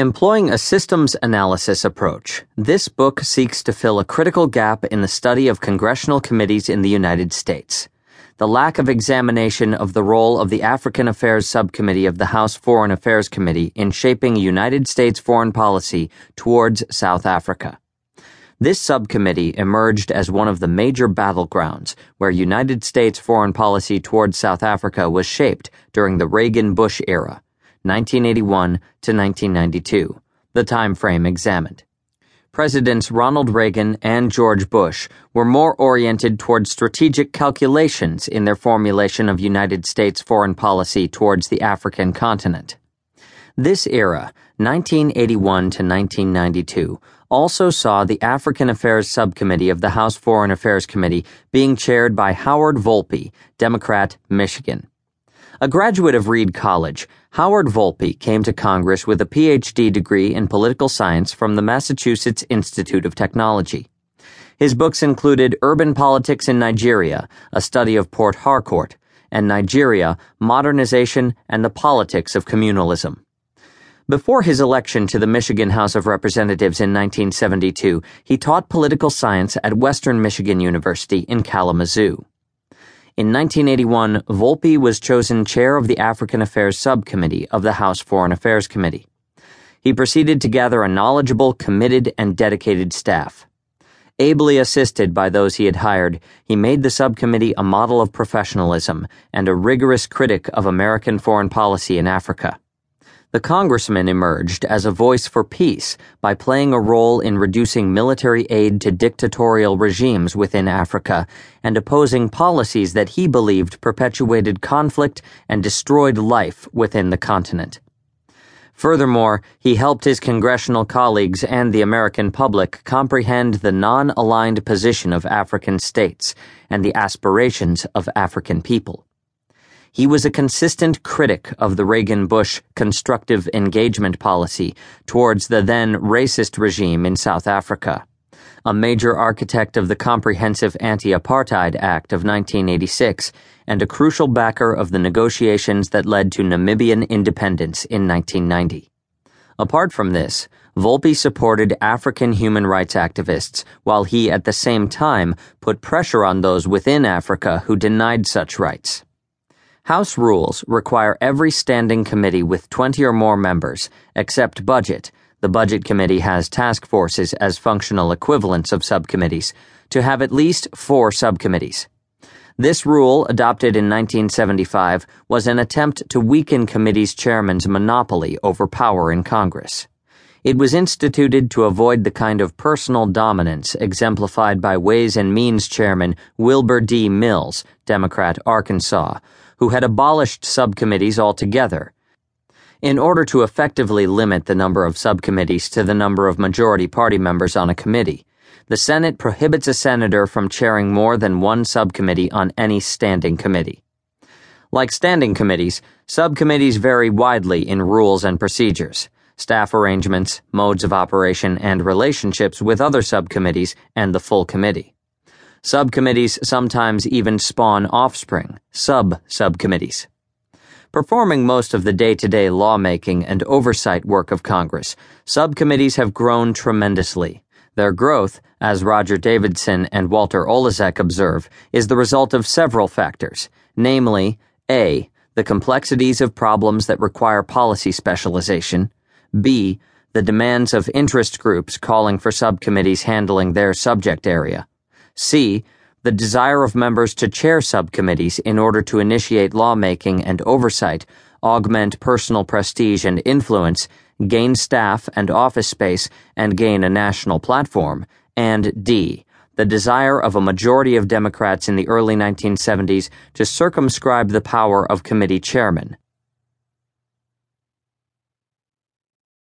Employing a systems analysis approach, this book seeks to fill a critical gap in the study of congressional committees in the United States. The lack of examination of the role of the African Affairs Subcommittee of the House Foreign Affairs Committee in shaping United States foreign policy towards South Africa. This subcommittee emerged as one of the major battlegrounds where United States foreign policy towards South Africa was shaped during the Reagan Bush era 1981 to 1992, the time frame examined. Presidents Ronald Reagan and George Bush were more oriented toward strategic calculations in their formulation of United States foreign policy towards the African continent. This era, 1981 to 1992, also saw the African Affairs Subcommittee of the House Foreign Affairs Committee being chaired by Howard Wolpe, Democrat, Michigan. A graduate of Reed College, Howard Wolpe came to Congress with a PhD degree in political science from the Massachusetts Institute of Technology. His books included Urban Politics in Nigeria, a study of Port Harcourt, and Nigeria, Modernization and the Politics of Communalism. Before his election to the Michigan House of Representatives in 1972, he taught political science at Western Michigan University in Kalamazoo. In 1981, Wolpe was chosen chair of the African Affairs Subcommittee of the House Foreign Affairs Committee. He proceeded to gather a knowledgeable, committed, and dedicated staff. Ably assisted by those he had hired, he made the subcommittee a model of professionalism and a rigorous critic of American foreign policy in Africa the congressman emerged as a voice for peace by playing a role in reducing military aid to dictatorial regimes within Africa and opposing policies that he believed perpetuated conflict and destroyed life within the continent. Furthermore, he helped his congressional colleagues and the American public comprehend the non aligned position of African states and the aspirations of African people. He was a consistent critic of the Reagan Bush constructive engagement policy towards the then racist regime in South Africa, a major architect of the Comprehensive Anti Apartheid Act of 1986, and a crucial backer of the negotiations that led to Namibian independence in 1990. Apart from this, Wolpe supported African human rights activists, while he at the same time put pressure on those within Africa who denied such rights. House rules require every standing committee with 20 or more members, except budget. The Budget Committee has task forces as functional equivalents of subcommittees, to have at least four subcommittees. This rule, adopted in 1975, was an attempt to weaken committees' chairman's monopoly over power in Congress. It was instituted to avoid the kind of personal dominance exemplified by Ways and Means Chairman Wilbur D. Mills, Democrat, Arkansas, who had abolished subcommittees altogether. In order to effectively limit the number of subcommittees to the number of majority party members on a committee, the Senate prohibits a senator from chairing more than one subcommittee on any standing committee. Like standing committees, subcommittees vary widely in rules and procedures, staff arrangements, modes of operation, and relationships with other subcommittees and the full committee. Subcommittees sometimes even spawn offspring, sub-subcommittees. Performing most of the day-to-day lawmaking and oversight work of Congress, subcommittees have grown tremendously. Their growth, as Roger Davidson and Walter Oleszek observe, is the result of several factors, namely, A. The complexities of problems that require policy specialization, B. The demands of interest groups calling for subcommittees handling their subject area, C. The desire of members to chair subcommittees in order to initiate lawmaking and oversight, augment personal prestige and influence, gain staff and office space, and gain a national platform. And D. The desire of a majority of Democrats in the early 1970s to circumscribe the power of committee chairmen.